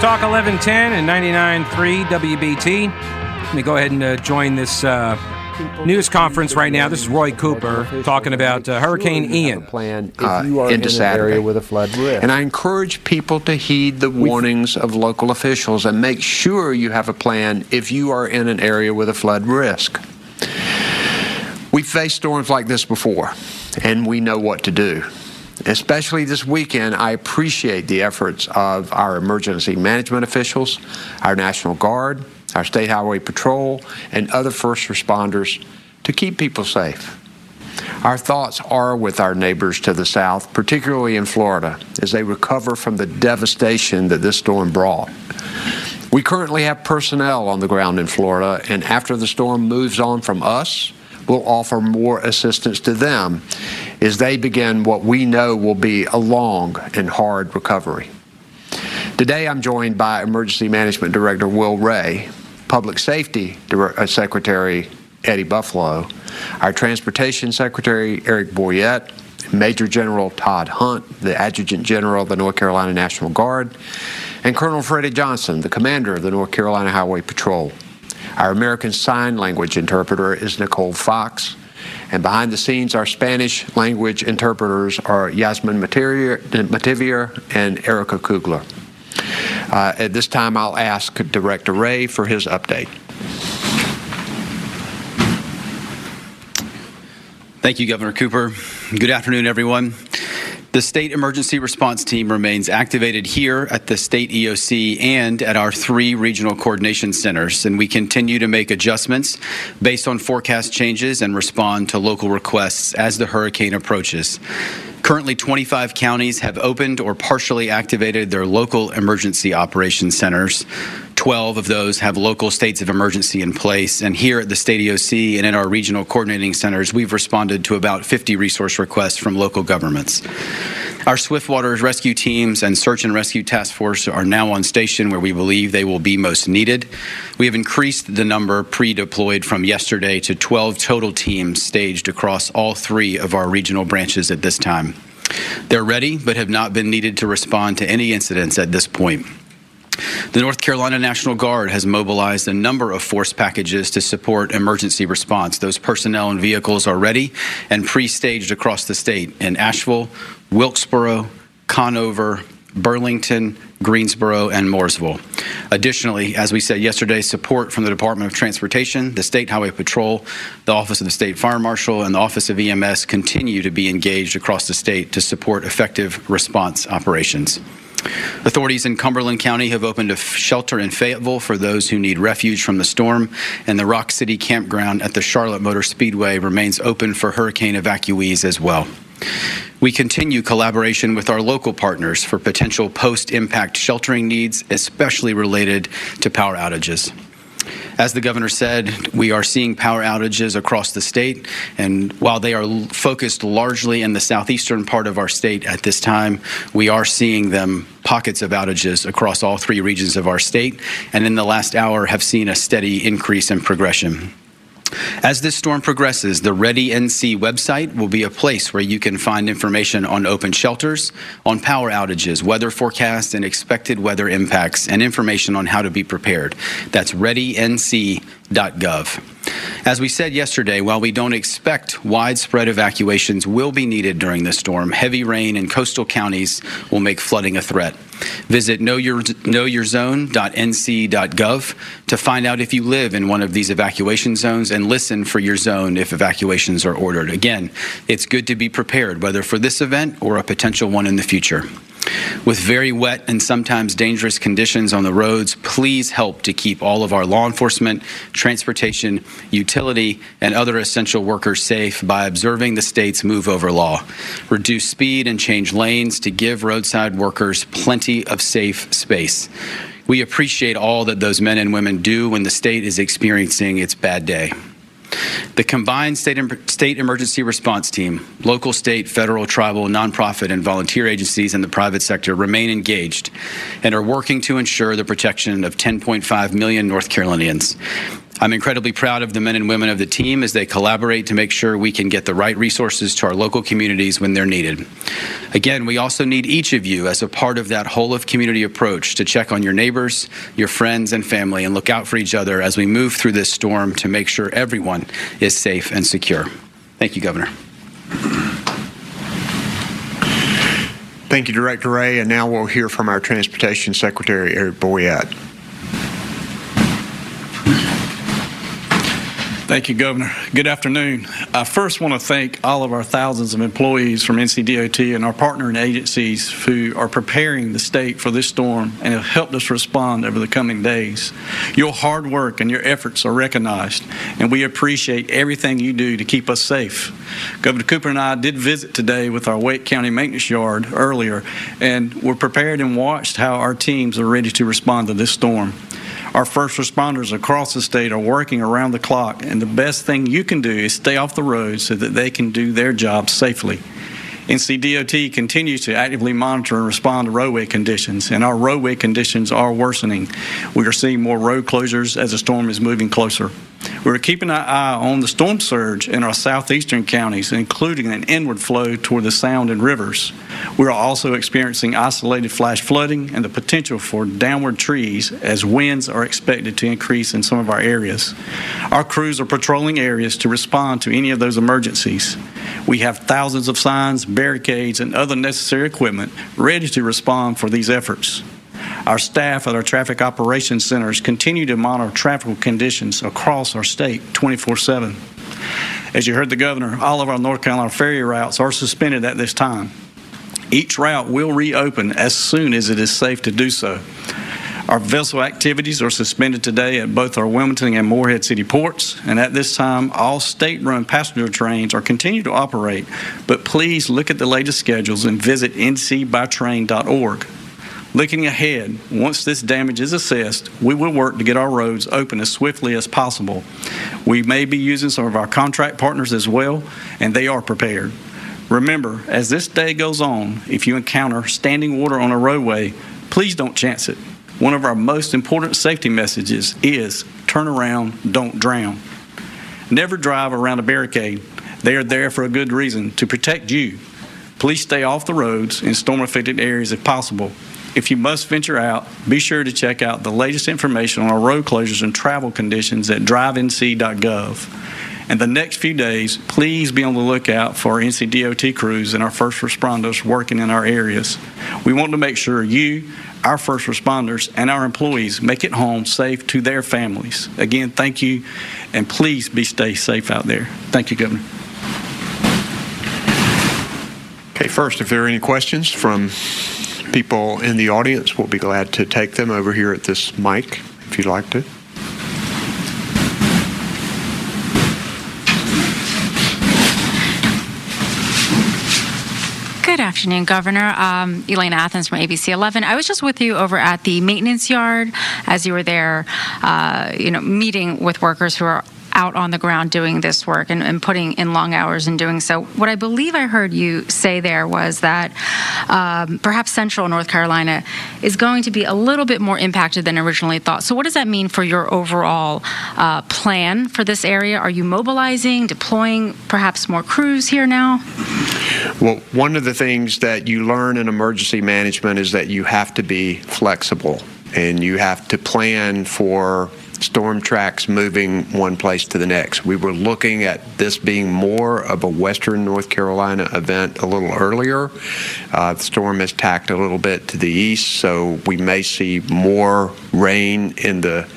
News Talk 1110 and 99.3 WBT. Let me go ahead and uh, join this uh, news conference right now. This is Roy Cooper talking about uh, Hurricane Ian. Plan if uh, you are in into an Saturday. area with a flood risk. And I encourage people to heed the warnings of local officials and make sure you have a plan if you are in an area with a flood risk. We've faced storms like this before, and we know what to do. Especially this weekend, I appreciate the efforts of our emergency management officials, our National Guard, our State Highway Patrol, and other first responders to keep people safe. Our thoughts are with our neighbors to the south, particularly in Florida, as they recover from the devastation that this storm brought. We currently have personnel on the ground in Florida, and after the storm moves on from us, we'll offer more assistance to them as they begin what we know will be a long and hard recovery. Today, I'm joined by Emergency Management Director Will Ray, Public Safety uh, Secretary Eddie Buffaloe, our Transportation Secretary Eric Boyette, Major General Todd Hunt, the Adjutant General of the North Carolina National Guard, and Colonel Freddy Johnson, the Commander of the North Carolina Highway Patrol. Our American Sign Language interpreter is Nicole Fox. And behind the scenes, our Spanish language interpreters are Yasmin Mativier and Erica Kugler. Uh, at this time, I'll ask Director Ray for his update. Thank you, Governor Cooper. Good afternoon, everyone. The state emergency response team remains activated here at the state EOC and at our three regional coordination centers, and we continue to make adjustments based on forecast changes and respond to local requests as the hurricane approaches. Currently, 25 counties have opened or partially activated their local emergency operations centers. 12 of those have local states of emergency in place. And here at the state EOC and in our regional coordinating centers, we've responded to about 50 resource requests from local governments. Our Swiftwater rescue teams and search and rescue task force are now on station where we believe they will be most needed. We have increased the number pre deployed from yesterday to 12 total teams staged across all three of our regional branches at this time. They're ready, but have not been needed to respond to any incidents at this point. The North Carolina National Guard has mobilized a number of force packages to support emergency response. Those personnel and vehicles are ready and pre staged across the state in Asheville, Wilkesboro, Conover, Burlington, Greensboro, and Mooresville. Additionally, as we said yesterday, support from the Department of Transportation, the State Highway Patrol, the Office of the State Fire Marshal, and the Office of EMS continue to be engaged across the state to support effective response operations. Authorities in Cumberland County have opened a shelter in Fayetteville for those who need refuge from the storm, and the Rock City campground at the Charlotte Motor Speedway remains open for hurricane evacuees as well. We continue collaboration with our local partners for potential post impact sheltering needs, especially related to power outages. As the governor said, we are seeing power outages across the state, and while they are focused largely in the southeastern part of our state at this time, we are seeing them pockets of outages across all three regions of our state, and in the last hour have seen a steady increase in progression. As this storm progresses, the Ready NC website will be a place where you can find information on open shelters, on power outages, weather forecasts, and expected weather impacts, and information on how to be prepared. That's readync.gov. As we said yesterday, while we don't expect widespread evacuations will be needed during this storm, heavy rain in coastal counties will make flooding a threat. Visit knowyour, knowyourzone.nc.gov to find out if you live in one of these evacuation zones and listen for your zone if evacuations are ordered. Again, it's good to be prepared, whether for this event or a potential one in the future. With very wet and sometimes dangerous conditions on the roads, please help to keep all of our law enforcement, transportation, utility, and other essential workers safe by observing the state's move over law. Reduce speed and change lanes to give roadside workers plenty of safe space. We appreciate all that those men and women do when the state is experiencing its bad day. The combined state, state emergency response team, local, state, federal, tribal, nonprofit, and volunteer agencies in the private sector remain engaged and are working to ensure the protection of 10.5 million North Carolinians. I'm incredibly proud of the men and women of the team as they collaborate to make sure we can get the right resources to our local communities when they're needed. Again, we also need each of you as a part of that whole of community approach to check on your neighbors, your friends, and family and look out for each other as we move through this storm to make sure everyone is safe and secure. Thank you, Governor. Thank you, Director Ray. And now we'll hear from our Transportation Secretary, Eric Boyette. Thank you, Governor. Good afternoon. I first want to thank all of our thousands of employees from NCDOT and our partnering agencies who are preparing the state for this storm and have helped us respond over the coming days. Your hard work and your efforts are recognized, and we appreciate everything you do to keep us safe. Governor Cooper and I did visit today with our Wake County Maintenance Yard earlier, and we're prepared and watched how our teams are ready to respond to this storm. Our first responders across the state are working around the clock, and the best thing you can do is stay off the road so that they can do their job safely. NCDOT continues to actively monitor and respond to roadway conditions, and our roadway conditions are worsening. We are seeing more road closures as the storm is moving closer. We're keeping our eye on the storm surge in our southeastern counties, including an inward flow toward the Sound and rivers. We are also experiencing isolated flash flooding and the potential for downward trees as winds are expected to increase in some of our areas. Our crews are patrolling areas to respond to any of those emergencies. We have thousands of signs, barricades, and other necessary equipment ready to respond for these efforts. Our staff at our traffic operations centers continue to monitor traffic conditions across our state 24 7. As you heard the governor, all of our North Carolina ferry routes are suspended at this time. Each route will reopen as soon as it is safe to do so. Our vessel activities are suspended today at both our Wilmington and Morehead City ports, and at this time, all state-run passenger trains are continued to operate, but please look at the latest schedules and visit ncbytrain.org. Looking ahead, once this damage is assessed, we will work to get our roads open as swiftly as possible. We may be using some of our contract partners as well, and they are prepared. Remember, as this day goes on, if you encounter standing water on a roadway, please don't chance it. One of our most important safety messages is turn around, don't drown. Never drive around a barricade. They are there for a good reason to protect you. Please stay off the roads in storm affected areas if possible. If you must venture out, be sure to check out the latest information on our road closures and travel conditions at drivenc.gov. And the next few days, please be on the lookout for NCDOT crews and our first responders working in our areas. We want to make sure you, our first responders, and our employees make it home safe to their families. Again, thank you, and please be stay safe out there. Thank you, Governor. Okay, first, if there are any questions from people in the audience, we'll be glad to take them over here at this mic if you'd like to. Good afternoon, Governor. Um, Elaina Athans from ABC 11. I was just with you over at the maintenance yard as you were there, uh, you know, meeting with workers who are out on the ground doing this work and, and, putting in long hours and doing so. What I believe I heard you say there was that um, perhaps central North Carolina is going to be a little bit more impacted than originally thought. So, what does that mean for your overall uh, plan for this area? Are you mobilizing, deploying perhaps more crews here now? Well, one of the things that you learn in emergency management is that you have to be flexible and you have to plan for storm tracks moving one place to the next. We were looking at this being more of a Western North Carolina event a little earlier. Uh, the storm has tacked a little bit to the east, so we may see more rain in the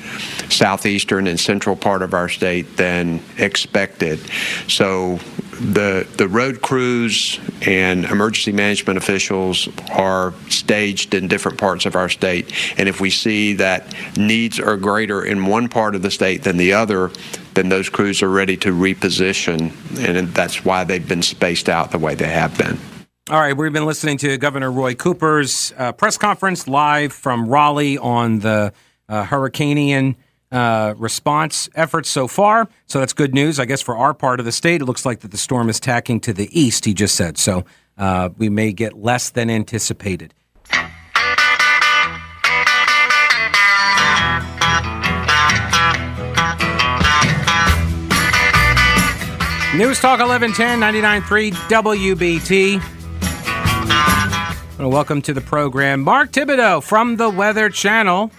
southeastern and central part of our state than expected. So the the road crews and emergency management officials are staged in different parts of our state. And if we see that needs are greater in one part of the state than the other then those crews are ready to reposition. And that's why they've been spaced out the way they have been. All right, we've been listening to Governor Roy Cooper's uh, press conference live from Raleigh on the uh, uh, response efforts so far. So that's good news, I guess, for our part of the state. It looks like that the storm is tacking to the east, he just said. So uh, we may get less than anticipated. News Talk 1110 99.3 WBT. Well, welcome to the program. Mark Thibodeau from the Weather Channel.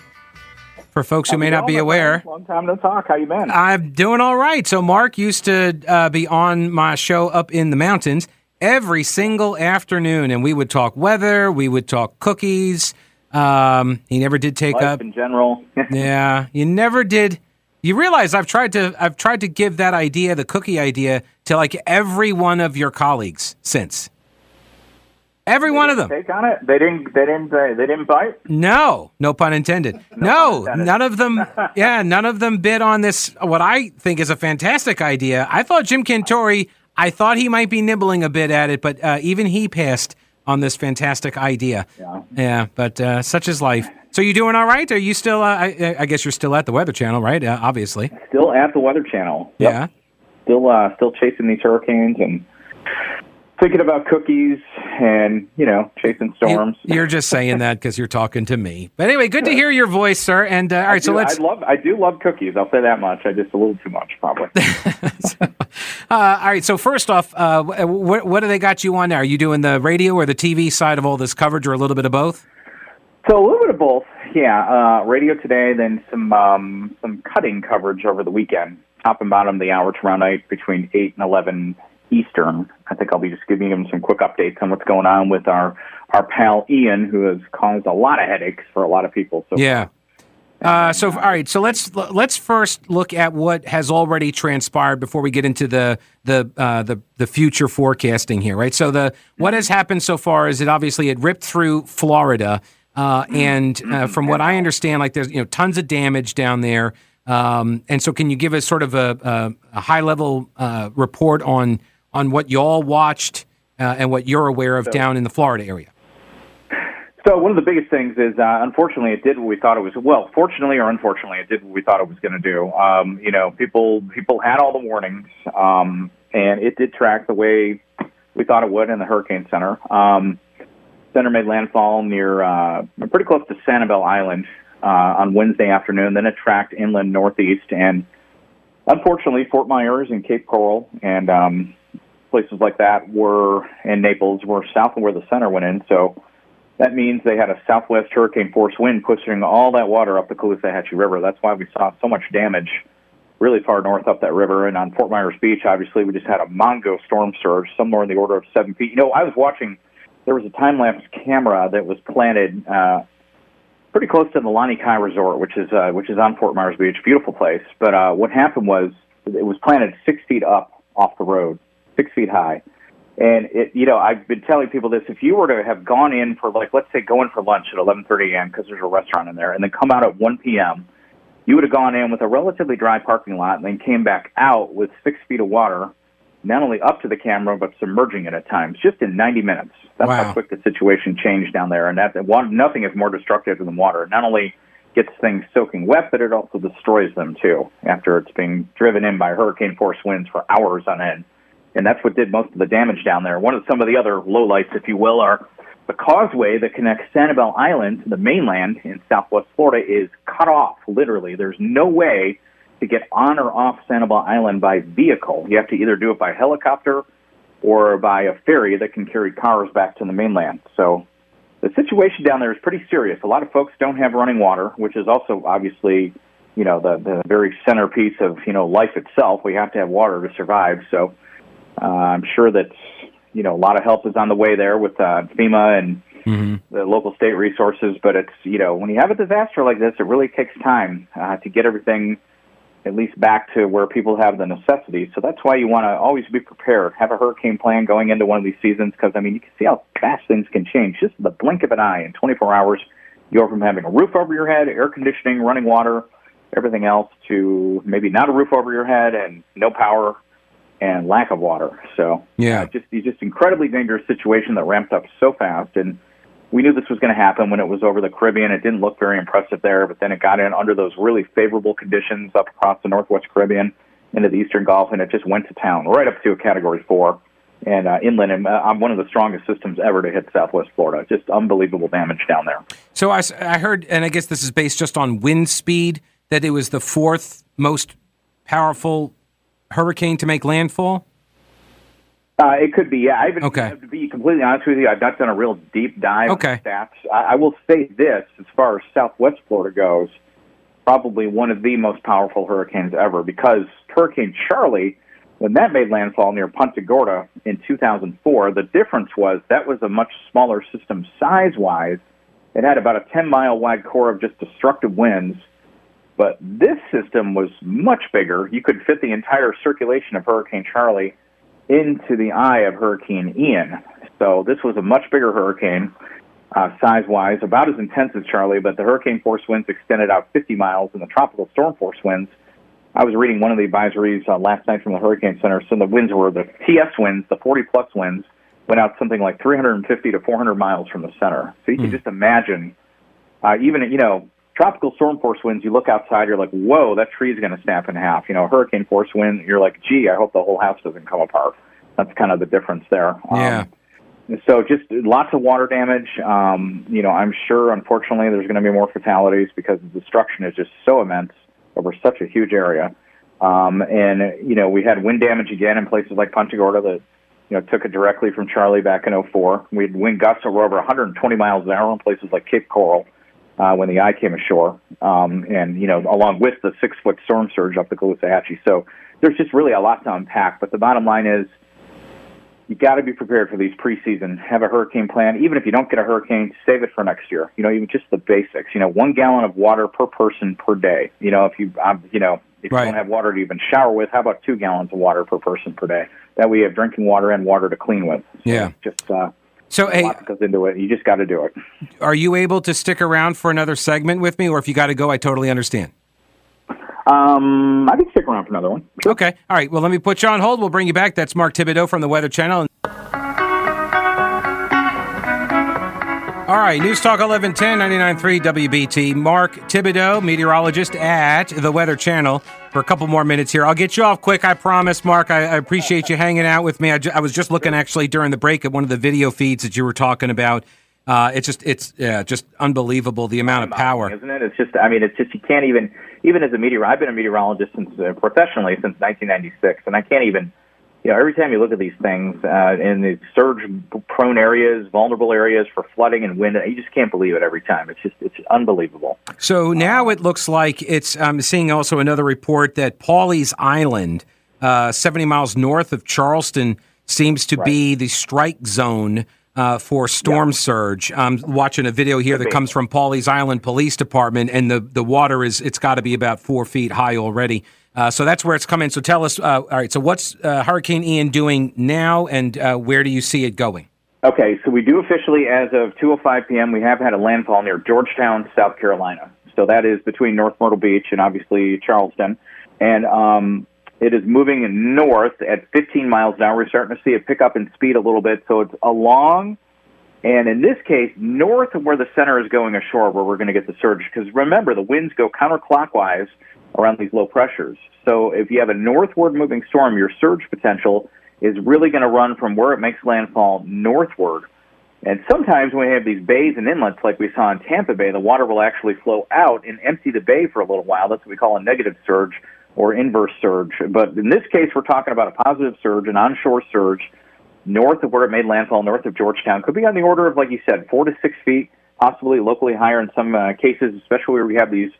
For folks who may not be aware, long time no talk. How you been? I'm doing all right. So Mark used to uh, be on my show up in the mountains every single afternoon, and we would talk weather, we would talk cookies. Um, he never did take Life up in general. yeah, you never did. You realize I've tried to I've tried to give that idea, the cookie idea, to like every one of your colleagues since. Every one of them. Take on it. They didn't. They didn't. Uh, they didn't bite. No, no pun intended. No, none of them. Yeah, none of them bid on this. What I think is a fantastic idea. I thought Jim Cantore. I thought he might be nibbling a bit at it, but uh, even he passed on this fantastic idea. Yeah. Yeah, but uh, such is life. So you doing all right? Are you still? Uh, I, I guess you're still at the Weather Channel, right? Uh, obviously. Still at the Weather Channel. Yep. Yeah. Still. Uh, still chasing these hurricanes and thinking about cookies and you know chasing storms. You, are just saying that because you're talking to me. But anyway, good to hear your voice, sir. And uh, all right, I so let's. I love. I do love cookies. I'll say that much. I just a little too much, probably. uh, all right. So first off, uh, what, what do they got you on now? Are you doing the radio or the TV side of all this coverage, or a little bit of both? So a little bit of both. Yeah, uh, radio today, then some um, some cutting coverage over the weekend. Top and bottom of the hour tomorrow night between eight and eleven Eastern. I think I'll be just giving them some quick updates on what's going on with our our pal Ian, who has caused a lot of headaches for a lot of people. So Yeah. Uh, so all right, so let's let's first look at what has already transpired before we get into the the uh, the the future forecasting here, right? So the what has happened so far is it obviously it ripped through Florida, uh, and uh, from what I understand, like there's you know tons of damage down there. Um, and so, can you give us sort of a, a, a high level uh, report on on what y'all watched uh, and what you're aware of down in the Florida area? So one of the biggest things is, uh, unfortunately, it did what we thought it was. Well, fortunately or unfortunately, it did what we thought it was going to do. Um, you know, people people had all the warnings, um, and it did track the way we thought it would in the Hurricane Center. Um, center made landfall near uh, pretty close to Sanibel Island uh, on Wednesday afternoon. Then it tracked inland northeast, and unfortunately, Fort Myers and Cape Coral and um, places like that were in Naples were south of where the center went in. So that means they had a southwest hurricane force wind pushing all that water up the Caloosahatchee River. That's why we saw so much damage really far north up that river. And on Fort Myers Beach, obviously, we just had a Mongo storm surge, somewhere in the order of seven feet. You know, I was watching, there was a time lapse camera that was planted uh, pretty close to the Lani Kai Resort, which is uh, which is on Fort Myers Beach, beautiful place. But uh, what happened was it was planted six feet up off the road, six feet high. And it, you know, I've been telling people this: if you were to have gone in for, like, let's say, go in for lunch at 11:30 a.m. because there's a restaurant in there, and then come out at 1 p.m., you would have gone in with a relatively dry parking lot, and then came back out with six feet of water, not only up to the camera but submerging it at times, just in 90 minutes. That's Wow. how quick the situation changed down there, and that that one, nothing is more destructive than water. Not only gets things soaking wet, but it also destroys them too after it's being driven in by hurricane force winds for hours on end and that's what did most of the damage down there. One of some of the other lowlights, if you will, are the causeway that connects Sanibel Island to the mainland in southwest Florida is cut off. Literally, there's no way to get on or off Sanibel Island by vehicle. You have to either do it by helicopter or by a ferry that can carry cars back to the mainland. So the situation down there is pretty serious. A lot of folks don't have running water, which is also obviously, you know, the, the very centerpiece of, you know, life itself. We have to have water to survive. So uh, I'm sure that, you know, a lot of help is on the way there with uh, FEMA and the local state resources. But it's, you know, when you have a disaster like this, it really takes time uh, to get everything at least back to where people have the necessities. So that's why you want to always be prepared. Have a hurricane plan going into one of these seasons because, I mean, you can see how fast things can change. Just the blink of an eye in 24 hours, you go from having a roof over your head, air conditioning, running water, everything else to maybe not a roof over your head and no power and lack of water. So Yeah. uh, just just incredibly dangerous situation that ramped up so fast and we knew this was going to happen when it was over the Caribbean. It didn't look very impressive there, but then it got in under those really favorable conditions up across the Northwest Caribbean into the Eastern Gulf, and it just went to town right up to a Category Four and uh, inland. And uh, I'm one of the strongest systems ever to hit Southwest Florida. Just unbelievable damage down there. So I heard, and I guess this is based just on wind speed, that it was the fourth most powerful hurricane to make landfall. Uh, it could be, yeah. I even, Okay. To be completely honest with you, I've not done a real deep dive Okay. on stats. I, I will say this, as far as Southwest Florida goes, probably one of the most powerful hurricanes ever because Hurricane Charley, when that made landfall near Punta Gorda in 2004, the difference was that was a much smaller system size-wise. It had about a 10-mile wide core of just destructive winds. But this system was much bigger. You could fit the entire circulation of Hurricane Charley into the eye of Hurricane Ian. So this was a much bigger hurricane, uh, size-wise, about as intense as Charley, but the hurricane force winds extended out 50 miles, and the tropical storm force winds. I was reading one of the advisories uh, last night from the Hurricane Center. So the winds were the TS winds, the 40-plus winds, went out something like 350 to 400 miles from the center. So you can just imagine, uh, even you know, tropical storm force winds. You look outside, you're like, whoa, that tree's going to snap in half. You know, hurricane force wind, you're like, gee, I hope the whole house doesn't come apart. That's kind of the difference there. Um, Yeah. so just lots of water damage. Um, you know, I'm sure, unfortunately, there's going to be more fatalities because the destruction is just so immense over such a huge area. Um, and you know, we had wind damage again in places like Punta Gorda that you know took it directly from Charley back in '04. We had wind gusts that were over 120 miles an hour in places like Cape Coral uh, when the eye came ashore, um, and you know, along with the six-foot storm surge up the Caloosahatchee. So there's just really a lot to unpack. But the bottom line is you got to be prepared for these preseason. Have a hurricane plan. Even if you don't get a hurricane, save it for next year. You know, even just the basics. You know, one gallon of water per person per day. You know, if you, um, you know, if Right. you don't have water to even shower with, how about two gallons of water per person per day? That way you have drinking water and water to clean with. So Yeah. Just uh, So, a hey, lot goes into it. You just got to do it. are you able to stick around for another segment with me, or if you got to go, I totally understand. Um, I can stick around for another one. Okay. All right. Well, let me put you on hold. We'll bring you back. That's Mark Thibodeau from the Weather Channel. All right, News Talk 1110 99.3 WBT. Mark Thibodeau, meteorologist at the Weather Channel, for a couple more minutes here. I'll get you off quick, I promise, Mark. I, I appreciate you hanging out with me. I, ju- I was just looking actually during the break at one of the video feeds that you were talking about. Uh, it's just, it's yeah, just unbelievable the amount of power. isn't it? It's just, I mean, it's just you can't even, even as a meteor. I've been a meteorologist since uh, professionally since 1996, and I can't even, you know, every time you look at these things uh, in the surge-prone areas, vulnerable areas for flooding and wind, you just can't believe it every time. It's just, it's unbelievable. So now it looks like it's. I'm seeing also another report that Pawleys Island, uh, 70 miles north of Charleston, seems to be the strike zone uh, for storm surge. I'm watching a video here that comes from Pawleys Island Police Department, and the the water is. It's got to be about four feet high already. Uh, so that's where it's coming. So tell us. Uh, all right. So what's uh, Hurricane Ian doing now, and uh, where do you see it going? Okay, so we do officially, as of 2:05 p.m., we have had a landfall near Georgetown, South Carolina. So that is between North Myrtle Beach and obviously Charleston, and um, it is moving north at 15 miles an hour. We're starting to see it pick up in speed a little bit. So it's along, and in this case, north of where the center is going ashore, where we're going to get the surge. Because remember, the winds go counterclockwise around these low pressures. So if you have a northward moving storm, your surge potential is really going to run from where it makes landfall northward. And sometimes when we have these bays and inlets like we saw in Tampa Bay, the water will actually flow out and empty the bay for a little while. That's what we call a negative surge or inverse surge. But in this case, we're talking about a positive surge, an onshore surge, north of where it made landfall, north of Georgetown. Could be on the order of, like you said, four to six feet, possibly locally higher in some uh, cases, especially where we have these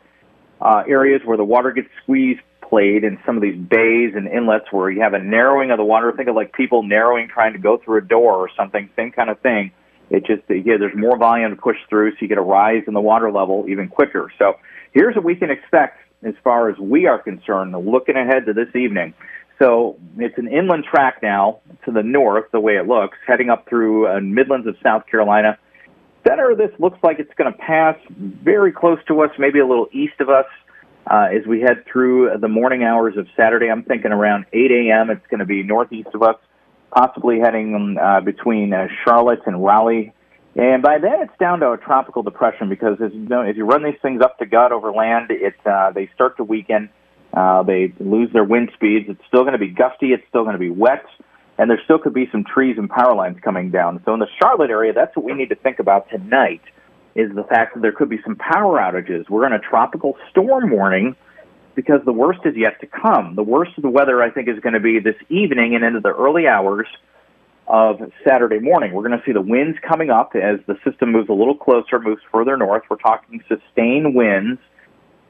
uh, areas where the water gets squeezed played in some of these bays and inlets where you have a narrowing of the water. Think of like people narrowing trying to go through a door or something, same kind of thing. It just, yeah, there's more volume to push through, so you get a rise in the water level even quicker. So here's what we can expect as far as we are concerned, looking ahead to this evening. So it's an inland track now to the north, the way it looks, heading up through uh, Midlands of South Carolina. Center of this looks like it's going to pass very close to us, maybe a little east of us. Uh, as we head through the morning hours of Saturday, I'm thinking around 8 a.m. It's going to be northeast of us, possibly heading uh, between uh, Charlotte and Raleigh. And by then, it's down to a tropical depression because, as you know, as you run these things up to gut over land, it uh, they start to weaken. Uh, they lose their wind speeds. It's still going to be gusty. It's still going to be wet, and there still could be some trees and power lines coming down. So in the Charlotte area, that's what we need to think about tonight is the fact that there could be some power outages. We're in a tropical storm warning because the worst is yet to come. The worst of the weather, I think, is going to be this evening and into the early hours of Saturday morning. We're going to see the winds coming up as the system moves a little closer, moves further north. We're talking sustained winds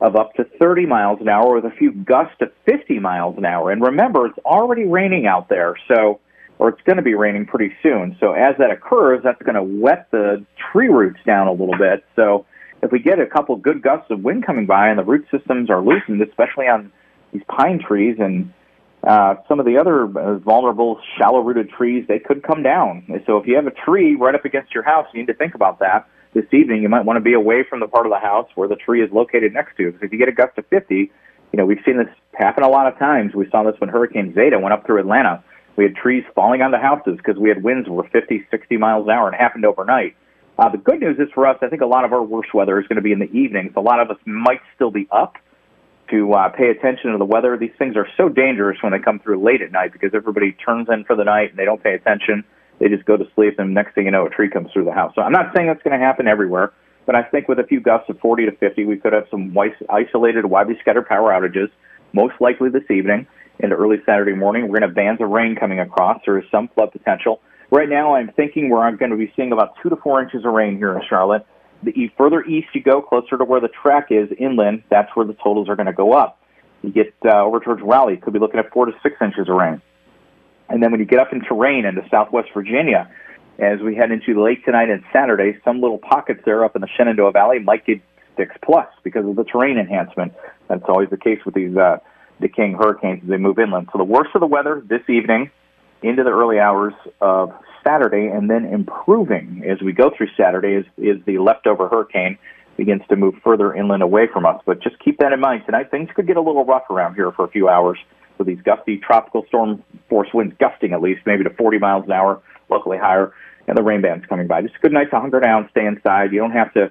of up to 30 miles an hour with a few gusts of 50 miles an hour. And remember, it's already raining out there, so or it's going to be raining pretty soon. So as that occurs, that's going to wet the tree roots down a little bit. So if we get a couple good gusts of wind coming by and the root systems are loosened, especially on these pine trees and uh, some of the other uh, vulnerable, shallow-rooted trees, they could come down. So if you have a tree right up against your house, you need to think about that. This evening, you might want to be away from the part of the house where the tree is located next to. Because if you get a gust of 50, you know we've seen this happen a lot of times. We saw this when Hurricane Zeta went up through Atlanta. We had trees falling onto houses because we had winds were 50, 60 miles an hour, and it happened overnight. Uh, the good news is for us, I think a lot of our worst weather is going to be in the evenings. A lot of us might still be up to uh, pay attention to the weather. These things are so dangerous when they come through late at night because everybody turns in for the night and they don't pay attention. They just go to sleep, and next thing you know, a tree comes through the house. So I'm not saying that's going to happen everywhere, but I think with a few gusts of 40 to 50, we could have some isolated, widely scattered power outages, most likely this evening into early Saturday morning. We're going to have bands of rain coming across. There is some flood potential. Right now, I'm thinking we're going to be seeing about two to four inches of rain here in Charlotte the further east you go, closer to where the track is inland, that's where the totals are going to go up. You get uh, over towards Raleigh, could be looking at four to six inches of rain. And then when you get up into rain into southwest Virginia, as we head into late tonight and Saturday, some little pockets there up in the Shenandoah Valley might get six plus because of the terrain enhancement. That's always the case with these uh, decaying hurricanes as they move inland. So the worst of the weather this evening into the early hours of Saturday and then improving as we go through Saturday as, as the leftover hurricane begins to move further inland away from us. But just keep that in mind. Tonight, things could get a little rough around here for a few hours with these gusty tropical storm force winds gusting at least maybe to 40 miles an hour, locally higher, and the rain bands coming by. Just a good night to hunker down, stay inside. You don't have to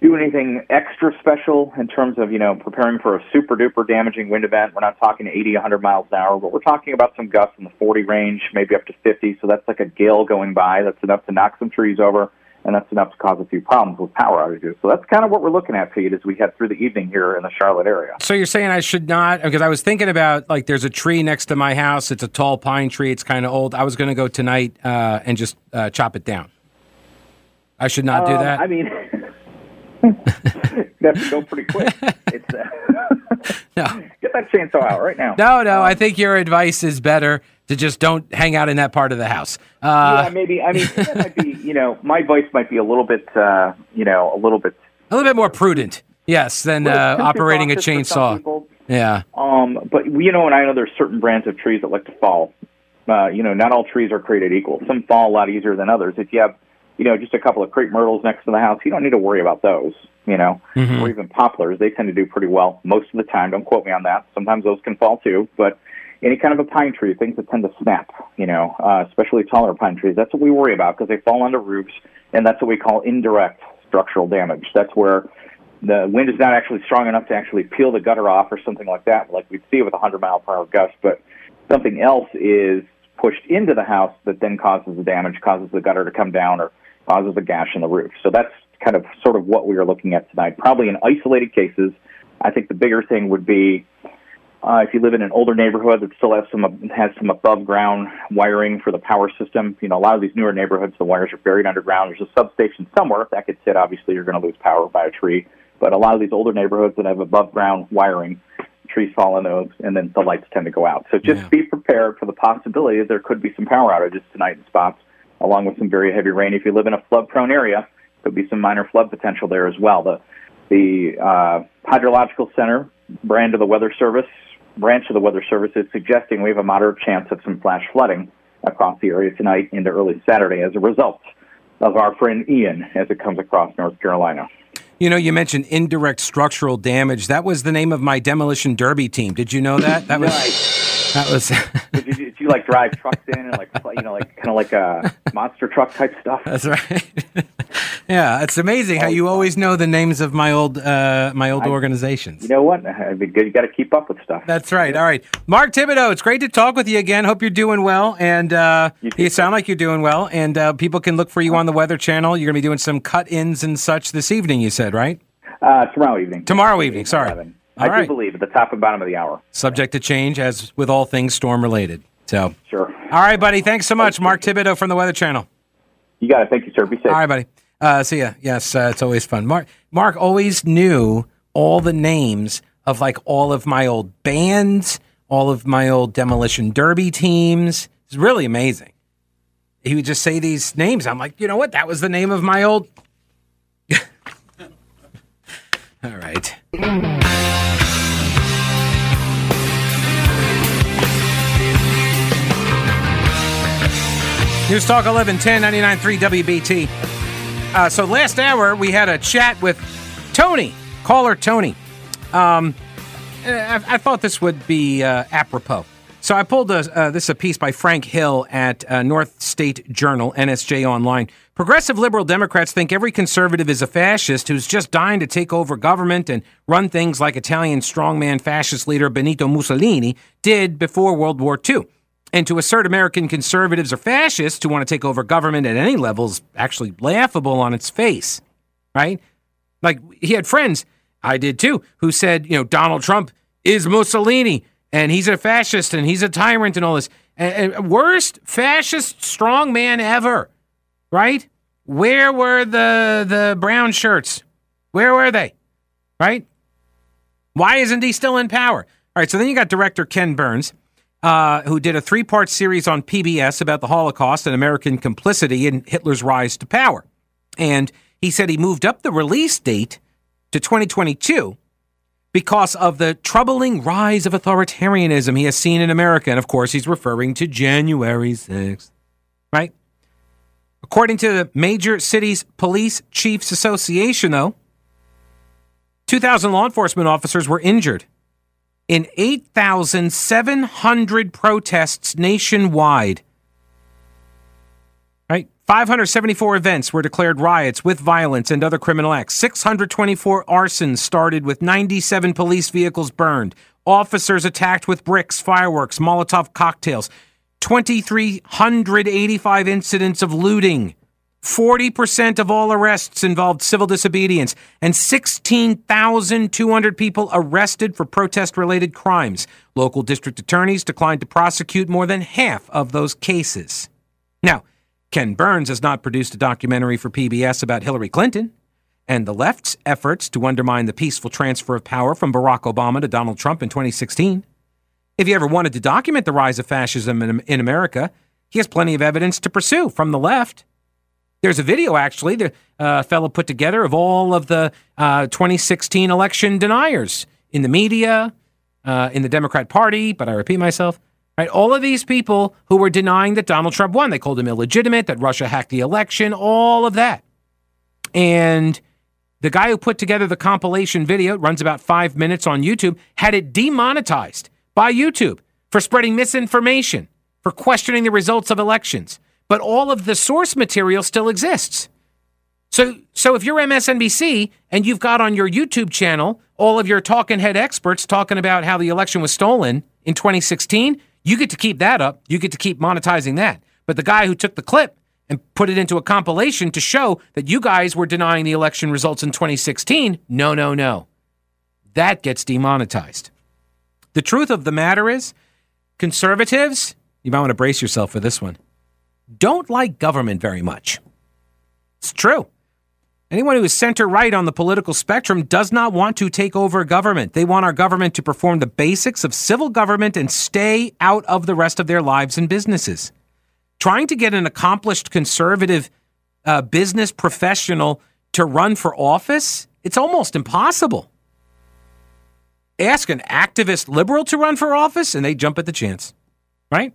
do anything extra special in terms of, you know, preparing for a super duper damaging wind event. We're not talking 80, 100 miles an hour, but we're talking about some gusts in the 40 range, maybe up to 50. So that's like a gale going by. That's enough to knock some trees over, and that's enough to cause a few problems with power outages. So that's kind of what we're looking at, Pete, as we head through the evening here in the Charlotte area. So you're saying I should not, because I was thinking about, like, there's a tree next to my house. It's a tall pine tree. It's kind of old. I was going to go tonight uh, and just uh, chop it down. I should not do Um, that? I mean, you have to go pretty quick. It's uh, no. get that chainsaw out right now. No, no. I think your advice is better to just don't hang out in that part of the house. Uh, yeah, maybe. I mean, that might be. You know, my advice might be a little bit. Uh, you know, a little bit. a little bit more prudent, yes, than uh, operating a cautious for some chainsaw. Yeah. Um, but you know, and I know there's certain brands of trees that like to fall. Uh, you know, not all trees are created equal. Some fall a lot easier than others. If you have, you know, just a couple of crepe myrtles next to the house, you don't need to worry about those. You know, Mhm. or even poplars, they tend to do pretty well most of the time. Don't quote me on that. Sometimes those can fall too, but any kind of a pine tree, things that tend to snap, you know, uh, especially taller pine trees, that's what we worry about because they fall onto roofs, and that's what we call indirect structural damage. That's where the wind is not actually strong enough to actually peel the gutter off or something like that, like we'd see with a 100 mile per hour gust, but something else is pushed into the house that then causes the damage, causes the gutter to come down, or causes a gash in the roof. So that's kind of sort of what we are looking at tonight. Probably in isolated cases, I think the bigger thing would be uh, if you live in an older neighborhood that still has some has some above ground wiring for the power system. You know, a lot of these newer neighborhoods, the wires are buried underground. There's a substation somewhere. If that gets hit, obviously you're going to lose power by a tree. But a lot of these older neighborhoods that have above ground wiring, trees fall on those, and then the lights tend to go out. So just Yeah. be prepared for the possibility that there could be some power outages tonight in spots, along with some very heavy rain. If you live in a flood prone area, there could be some minor flood potential there as well. The the uh, hydrological center brand of the weather service branch of the weather service is suggesting we have a moderate chance of some flash flooding across the area tonight into early Saturday as a result of our friend Ian as it comes across North Carolina. You know, you mentioned indirect structural damage. That was the name of my demolition derby team. Did you know that? That was that was you, like drive trucks in and like you know like kind of like a monster truck type stuff? That's right. yeah, it's amazing how you always know the names of my old uh, my old organizations. You know what? It'd be good. You got to keep up with stuff. That's right. All right, Mark Thibodeau. It's great to talk with you again. Hope you're doing well, and uh, You you sound like you're doing well. And uh, people can look for you on the Weather Channel. You're going to be doing some cut-ins and such this evening. You said right? Uh, tomorrow evening. Tomorrow evening. Sorry. 11. All I right. do believe at the top and bottom of the hour. Subject to change, as with all things storm related. So, Sure. all right, buddy. Thanks so much, Mark Thibodeau from the Weather Channel. You got it. Thank you, sir. Be safe. All right, buddy. Uh, see ya. Yes, uh, it's always fun. Mark Mark always knew all the names of like all of my old bands, all of my old demolition derby teams. It's really amazing. He would just say these names. I'm like, you know what? That was the name of my old. all right. News Talk 1110 99.3 WBT. Uh, so last hour we had a chat with Tony, caller Tony. Um, I, I thought this would be uh, apropos. So I pulled a, uh, this a piece by Frank Hill at uh, North State Journal, NSJ Online. Progressive liberal Democrats think every conservative is a fascist who's just dying to take over government and run things like Italian strongman fascist leader Benito Mussolini did before World War II. And to assert American conservatives are fascists who want to take over government at any level is actually laughable on its face, right? Like he had friends, I did too, who said, you know, Donald Trump is Mussolini and he's a fascist and he's a tyrant and all this. And worst fascist strongman ever, right? Where were the the brown shirts? Where were they? Right? Why isn't he still in power? All right, so then you got director Ken Burns uh, who did a three part series on PBS about the Holocaust and American complicity in Hitler's rise to power. And he said he moved up the release date to 2022 because of the troubling rise of authoritarianism he has seen in America. And of course, he's referring to January 6th, right? According to the Major Cities Police Chiefs Association, though, 2,000 law enforcement officers were injured in 8,700 protests nationwide. Right? 574 events were declared riots with violence and other criminal acts. 624 arsons started with 97 police vehicles burned. Officers attacked with bricks, fireworks, Molotov cocktails. 2,385 incidents of looting. 40% of all arrests involved civil disobedience, and 16,200 people arrested for protest related crimes. Local district attorneys declined to prosecute more than half of those cases. Now, Ken Burns has not produced a documentary for PBS about Hillary Clinton and the left's efforts to undermine the peaceful transfer of power from Barack Obama to Donald Trump in 2016. If he ever wanted to document the rise of fascism in America, he has plenty of evidence to pursue from the left. There's a video actually the uh, fellow put together of all of the uh, 2016 election deniers in the media, uh, in the Democrat Party. But I repeat myself, right? All of these people who were denying that Donald Trump won, they called him illegitimate, that Russia hacked the election, all of that. And the guy who put together the compilation video, runs about five minutes on YouTube, had it demonetized by YouTube for spreading misinformation, for questioning the results of elections but all of the source material still exists. So, so if you're MSNBC and you've got on your YouTube channel all of your talking head experts talking about how the election was stolen in 2016, you get to keep that up. You get to keep monetizing that. But the guy who took the clip and put it into a compilation to show that you guys were denying the election results in 2016, no, no, no. That gets demonetized. The truth of the matter is, conservatives, you might want to brace yourself for this one don't like government very much. It's true. Anyone who is center right on the political spectrum does not want to take over government. They want our government to perform the basics of civil government and stay out of the rest of their lives and businesses. Trying to get an accomplished conservative uh, business professional to run for office, it's almost impossible. Ask an activist liberal to run for office and they jump at the chance, right?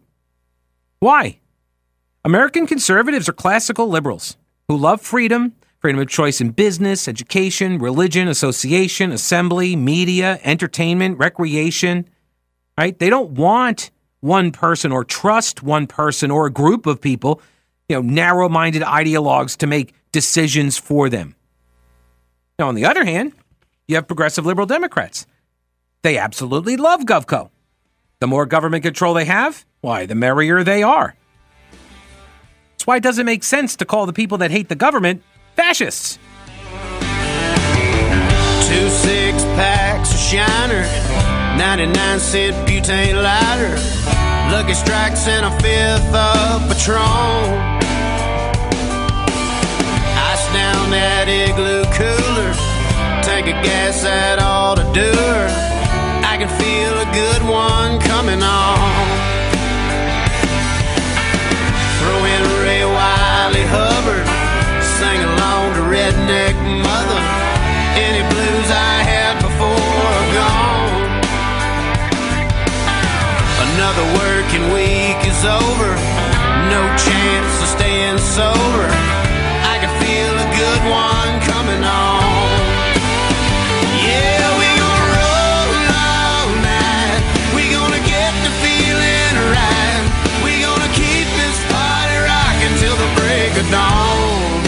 Why? American conservatives are classical liberals who love freedom, freedom of choice in business, education, religion, association, assembly, media, entertainment, recreation. Right? They don't want one person or trust one person or a group of people, you know, narrow-minded ideologues to make decisions for them. Now, on the other hand, you have progressive liberal Democrats. They absolutely love GovCo. The more government control they have, why, the merrier they are. That's why it doesn't make sense to call the people that hate the government fascists. Two six packs of Shiner, 99 cent butane lighter. Lucky strikes and a fifth of Patron. Ice down that igloo cooler. To do her. I can feel a good one coming on. Over. No chance of staying sober. I can feel a good one coming on. Yeah, we gonna roll all night. We gonna get the feeling right. We gonna keep this party rocking till the break of dawn.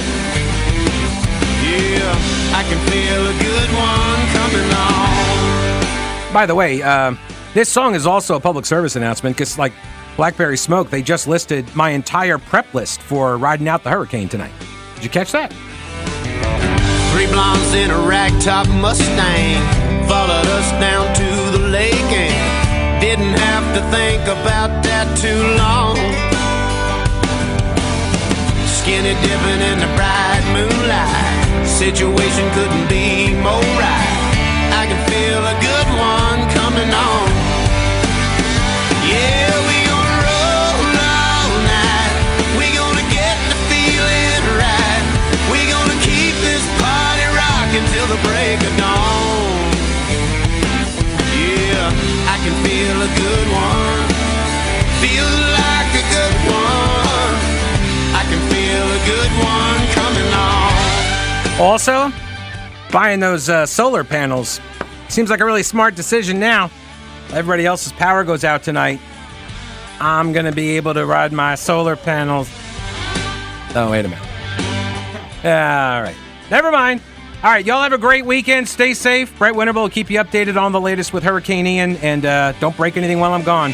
Yeah, I can feel a good one coming on. By the way, uh, this song is also a public service announcement because, like Blackberry Smoke, they just listed my entire prep list for riding out the hurricane tonight. Did you catch that? Three blondes in a ragtop Mustang followed us down to the lake and didn't have to think about that too long. Skinny dipping in the bright moonlight, situation couldn't be more right. I can feel the break of dawn. Yeah, I can feel a good one. Feel like a good one. I can feel a good one coming on. Also, buying those uh, solar panels seems like a really smart decision now. Everybody else's power goes out tonight. I'm going to be able to ride my solar panels. Oh, wait a minute. All right. Never mind. All right. Y'all have a great weekend. Stay safe. Brett Winterble will keep you updated on the latest with Hurricane Ian. And uh, don't break anything while I'm gone.